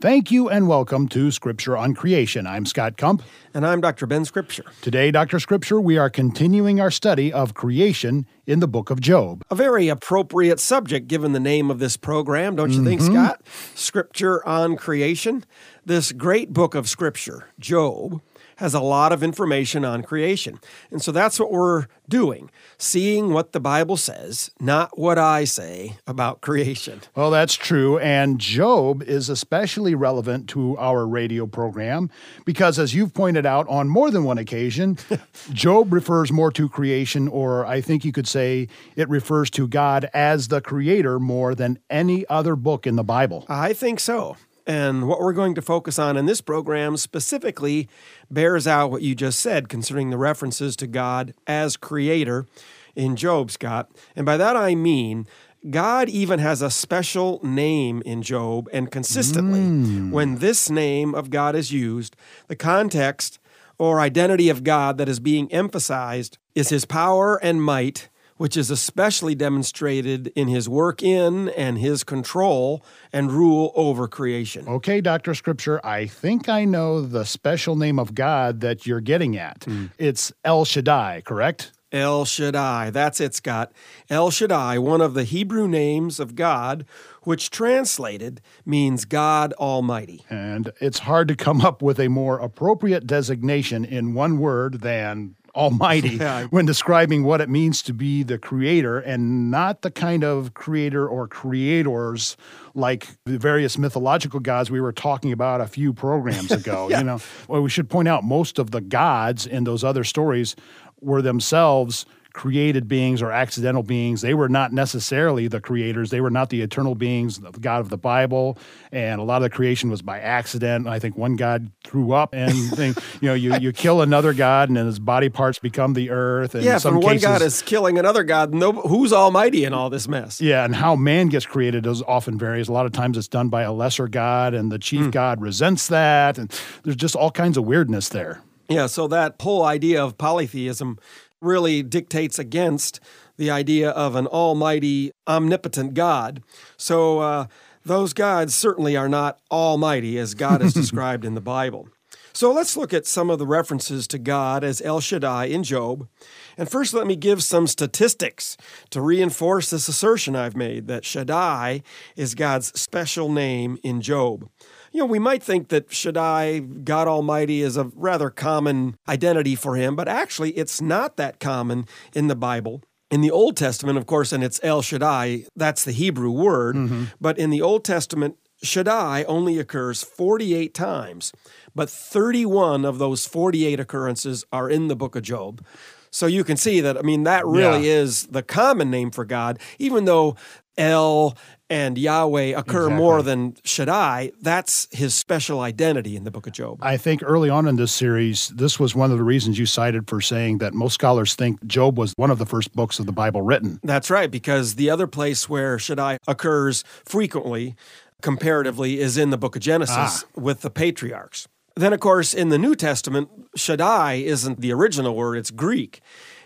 Thank you and welcome to Scripture on Creation. I'm Scott Kump. And I'm Dr. Ben Scripture. Today, Dr. Scripture, we are continuing our study of creation in the book of Job. A very appropriate subject given the name of this program, don't you mm-hmm. think, Scott? Scripture on Creation. This great book of Scripture, Job, has a lot of information on creation. And so that's what we're doing, seeing what the Bible says, not what I say about creation. Well, that's true. And Job is especially relevant to our radio program because, as you've pointed out on more than one occasion, Job refers more to creation, or I think you could say it refers to God as the creator more than any other book in the Bible. I think so. And what we're going to focus on in this program specifically bears out what you just said concerning the references to God as creator in Job, Scott. And by that I mean, God even has a special name in Job, and consistently, mm. when this name of God is used, the context or identity of God that is being emphasized is his power and might which is especially demonstrated in his work in and his control and rule over creation. Okay, Dr. Scripture, I think I know the special name of God that you're getting at. Mm. It's El Shaddai, correct? El Shaddai, that's it, Scott. El Shaddai, one of the Hebrew names of God, which translated means God Almighty. And it's hard to come up with a more appropriate designation in one word than Almighty yeah. when describing what it means to be the creator and not the kind of creator or creators like the various mythological gods we were talking about a few programs ago. yeah. You know, well, we should point out most of the gods in those other stories were themselves created beings or accidental beings. They were not necessarily the creators. They were not the eternal beings, the God of the Bible. And a lot of the creation was by accident. I think one God threw up and you know, you, you kill another God and then his body parts become the earth. And yeah, some one cases, God is killing another God. No, who's almighty in all this mess? Yeah, and how man gets created is often varies. A lot of times it's done by a lesser God and the chief mm. God resents that. And there's just all kinds of weirdness there. Yeah, so that whole idea of polytheism really dictates against the idea of an almighty, omnipotent God. So uh, those gods certainly are not almighty as God is described in the Bible. So let's look at some of the references to God as El Shaddai in Job. And first, let me give some statistics to reinforce this assertion I've made that Shaddai is God's special name in Job you know, we might think that Shaddai, God Almighty, is a rather common identity for him, but actually it's not that common in the Bible. In the Old Testament, of course, and it's El Shaddai, that's the Hebrew word, mm-hmm. but in the Old Testament, Shaddai only occurs 48 times, but 31 of those 48 occurrences are in the book of Job. So you can see that, I mean, that really yeah. is the common name for God, even though El and Yahweh occur exactly. more than Shaddai, that's his special identity in the book of Job. I think early on in this series, this was one of the reasons you cited for saying that most scholars think Job was one of the first books of the Bible written. That's right, because the other place where Shaddai occurs frequently, comparatively, is in the book of Genesis ah. with the patriarchs. Then, of course, in the New Testament, Shaddai isn't the original word, it's Greek.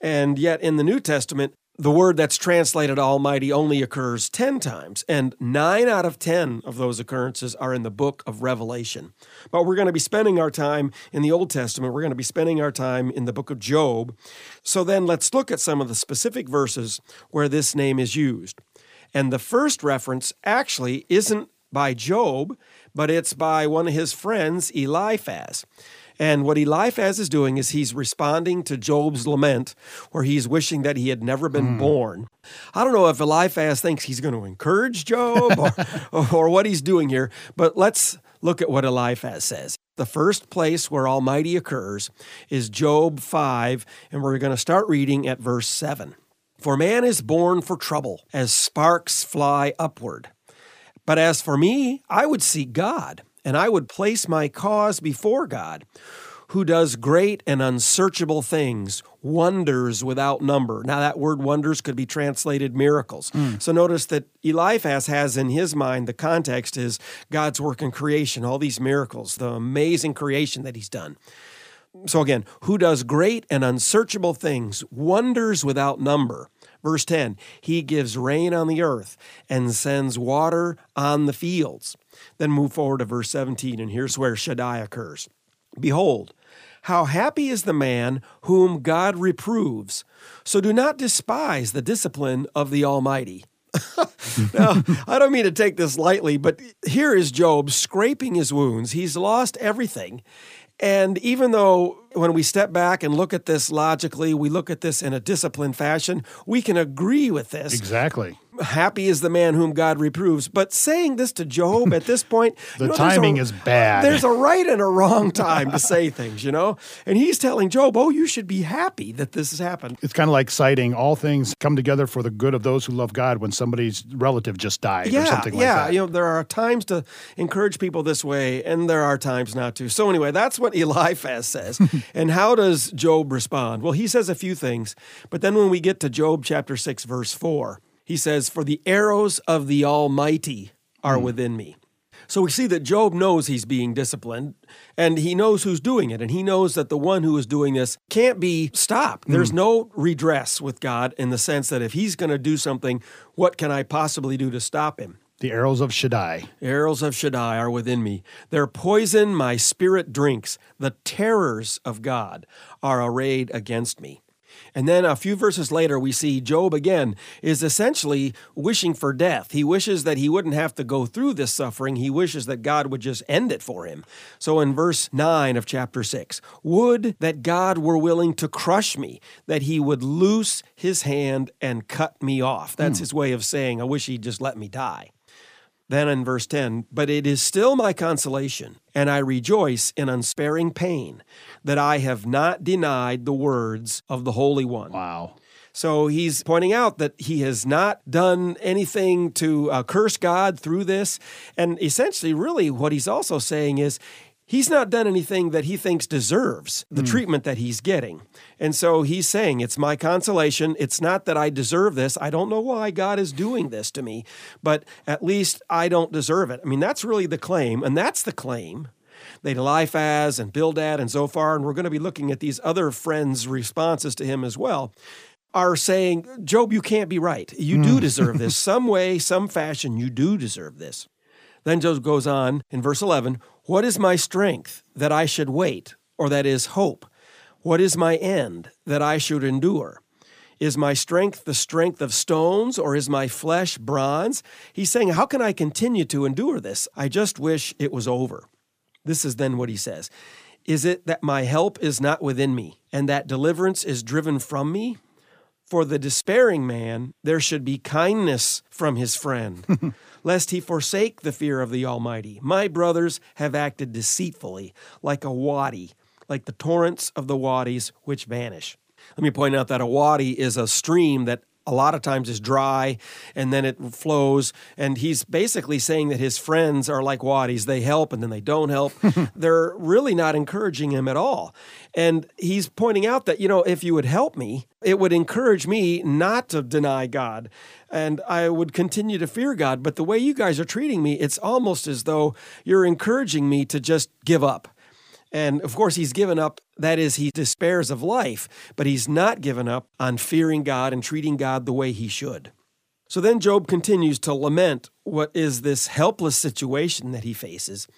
And yet in the New Testament, the word that's translated Almighty only occurs 10 times, and nine out of 10 of those occurrences are in the book of Revelation. But we're going to be spending our time in the Old Testament. We're going to be spending our time in the book of Job. So then let's look at some of the specific verses where this name is used. And the first reference actually isn't by Job, but it's by one of his friends, Eliphaz. And what Eliphaz is doing is he's responding to Job's lament, where he's wishing that he had never been mm. born. I don't know if Eliphaz thinks he's going to encourage Job or, or what he's doing here, but let's look at what Eliphaz says. The first place where Almighty occurs is Job 5, and we're going to start reading at verse 7. For man is born for trouble, as sparks fly upward. But as for me, I would seek God and I would place my cause before God, who does great and unsearchable things, wonders without number. Now, that word wonders could be translated miracles. Mm. So notice that Eliphaz has in his mind the context is God's work in creation, all these miracles, the amazing creation that he's done. So again, who does great and unsearchable things, wonders without number. Verse 10 He gives rain on the earth and sends water on the fields. Then move forward to verse 17, and here's where Shaddai occurs. Behold, how happy is the man whom God reproves. So do not despise the discipline of the Almighty. now, I don't mean to take this lightly, but here is Job scraping his wounds. He's lost everything. And even though when we step back and look at this logically, we look at this in a disciplined fashion, we can agree with this. Exactly happy is the man whom God reproves. But saying this to Job at this point, the you know, timing a, is bad. There's a right and a wrong time to say things, you know? And he's telling Job, oh, you should be happy that this has happened. It's kind of like citing all things come together for the good of those who love God when somebody's relative just died yeah, or something like yeah. that. Yeah, you know, there are times to encourage people this way, and there are times not to. So anyway, that's what Eliphaz says. and how does Job respond? Well, he says a few things, but then when we get to Job chapter 6, verse 4, he says, For the arrows of the Almighty are mm. within me. So we see that Job knows he's being disciplined and he knows who's doing it. And he knows that the one who is doing this can't be stopped. Mm. There's no redress with God in the sense that if he's going to do something, what can I possibly do to stop him? The arrows of Shaddai. Arrows of Shaddai are within me. Their poison my spirit drinks. The terrors of God are arrayed against me. And then a few verses later, we see Job again is essentially wishing for death. He wishes that he wouldn't have to go through this suffering. He wishes that God would just end it for him. So in verse 9 of chapter 6, would that God were willing to crush me, that he would loose his hand and cut me off. That's hmm. his way of saying, I wish he'd just let me die. Then in verse 10, but it is still my consolation, and I rejoice in unsparing pain, that I have not denied the words of the Holy One. Wow. So he's pointing out that he has not done anything to uh, curse God through this. And essentially, really, what he's also saying is he's not done anything that he thinks deserves the mm. treatment that he's getting. And so he's saying, It's my consolation. It's not that I deserve this. I don't know why God is doing this to me, but at least I don't deserve it. I mean, that's really the claim. And that's the claim that Eliphaz and Bildad and Zophar, and we're going to be looking at these other friends' responses to him as well are saying, Job, you can't be right. You do hmm. deserve this. some way, some fashion, you do deserve this. Then Job goes on in verse 11 What is my strength that I should wait, or that is hope? What is my end that I should endure? Is my strength the strength of stones, or is my flesh bronze? He's saying, How can I continue to endure this? I just wish it was over. This is then what he says Is it that my help is not within me, and that deliverance is driven from me? For the despairing man, there should be kindness from his friend, lest he forsake the fear of the Almighty. My brothers have acted deceitfully, like a wadi, like the torrents of the wadis which vanish. Let me point out that a wadi is a stream that a lot of times is dry and then it flows. And he's basically saying that his friends are like wadis. They help and then they don't help. They're really not encouraging him at all. And he's pointing out that, you know, if you would help me, it would encourage me not to deny God and I would continue to fear God. But the way you guys are treating me, it's almost as though you're encouraging me to just give up. And of course, he's given up, that is, he despairs of life, but he's not given up on fearing God and treating God the way he should. So then Job continues to lament what is this helpless situation that he faces.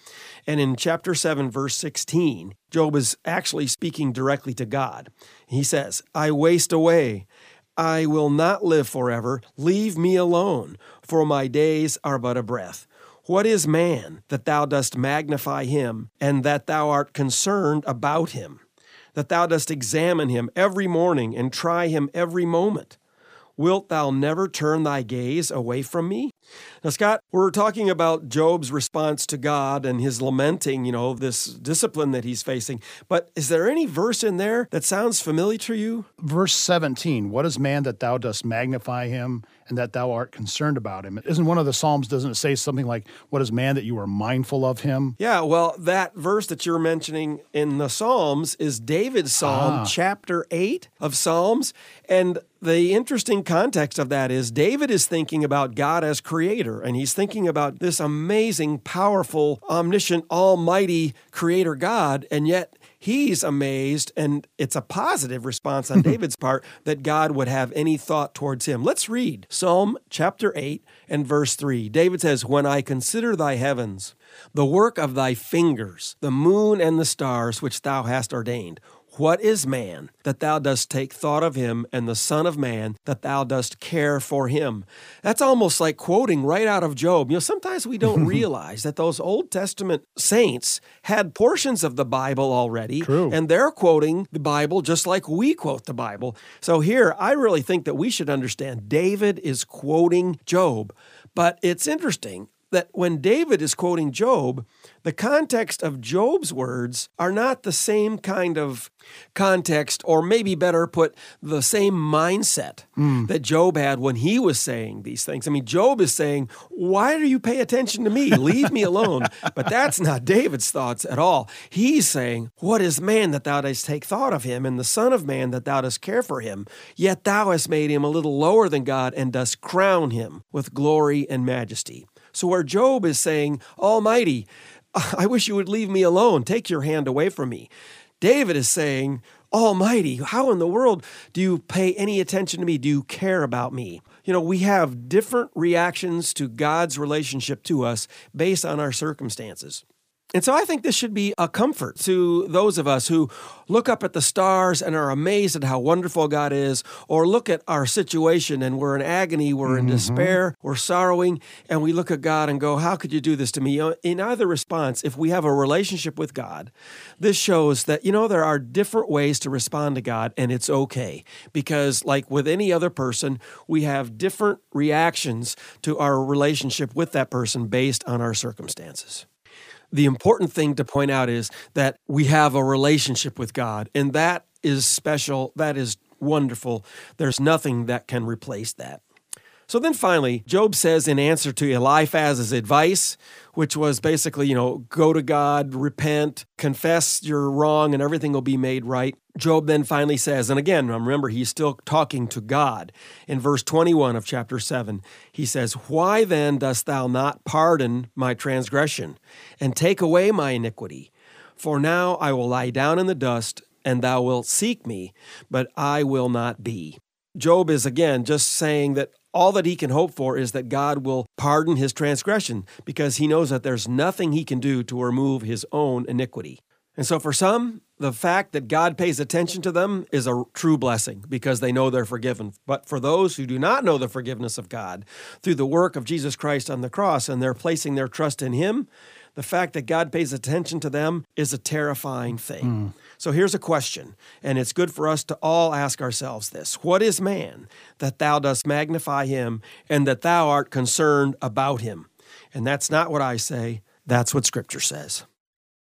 And in chapter 7, verse 16, Job is actually speaking directly to God. He says, I waste away. I will not live forever. Leave me alone, for my days are but a breath. What is man that thou dost magnify him, and that thou art concerned about him? That thou dost examine him every morning and try him every moment? Wilt thou never turn thy gaze away from me? Now, Scott, we're talking about Job's response to God and his lamenting, you know, this discipline that he's facing. But is there any verse in there that sounds familiar to you? Verse 17 What is man that thou dost magnify him and that thou art concerned about him? Isn't one of the Psalms, doesn't it say something like, What is man that you are mindful of him? Yeah, well, that verse that you're mentioning in the Psalms is David's Psalm, ah. chapter 8 of Psalms. And the interesting context of that is David is thinking about God as creator, and he's thinking about this amazing, powerful, omniscient, almighty creator God, and yet he's amazed, and it's a positive response on David's part that God would have any thought towards him. Let's read Psalm chapter 8 and verse 3. David says, When I consider thy heavens, the work of thy fingers, the moon and the stars which thou hast ordained, what is man that thou dost take thought of him, and the Son of Man that thou dost care for him? That's almost like quoting right out of Job. You know, sometimes we don't realize that those Old Testament saints had portions of the Bible already, True. and they're quoting the Bible just like we quote the Bible. So here, I really think that we should understand David is quoting Job, but it's interesting that when David is quoting Job, the context of Job's words are not the same kind of context, or maybe better put, the same mindset mm. that Job had when he was saying these things. I mean, Job is saying, Why do you pay attention to me? Leave me alone. but that's not David's thoughts at all. He's saying, What is man that thou dost take thought of him, and the Son of Man that thou dost care for him? Yet thou hast made him a little lower than God, and dost crown him with glory and majesty. So, where Job is saying, Almighty, I wish you would leave me alone, take your hand away from me. David is saying, Almighty, how in the world do you pay any attention to me? Do you care about me? You know, we have different reactions to God's relationship to us based on our circumstances. And so I think this should be a comfort to those of us who look up at the stars and are amazed at how wonderful God is, or look at our situation and we're in agony, we're in mm-hmm. despair, we're sorrowing, and we look at God and go, How could you do this to me? In either response, if we have a relationship with God, this shows that, you know, there are different ways to respond to God, and it's okay. Because, like with any other person, we have different reactions to our relationship with that person based on our circumstances the important thing to point out is that we have a relationship with God, and that is special. That is wonderful. There's nothing that can replace that. So then finally, Job says in answer to Eliphaz's advice, which was basically, you know, go to God, repent, confess you're wrong, and everything will be made right. Job then finally says, and again, remember, he's still talking to God. In verse 21 of chapter 7, he says, Why then dost thou not pardon my transgression and take away my iniquity? For now I will lie down in the dust, and thou wilt seek me, but I will not be. Job is again just saying that all that he can hope for is that God will pardon his transgression because he knows that there's nothing he can do to remove his own iniquity. And so, for some, the fact that God pays attention to them is a true blessing because they know they're forgiven. But for those who do not know the forgiveness of God through the work of Jesus Christ on the cross and they're placing their trust in Him, the fact that God pays attention to them is a terrifying thing. Mm. So here's a question, and it's good for us to all ask ourselves this What is man that thou dost magnify him and that thou art concerned about him? And that's not what I say, that's what Scripture says.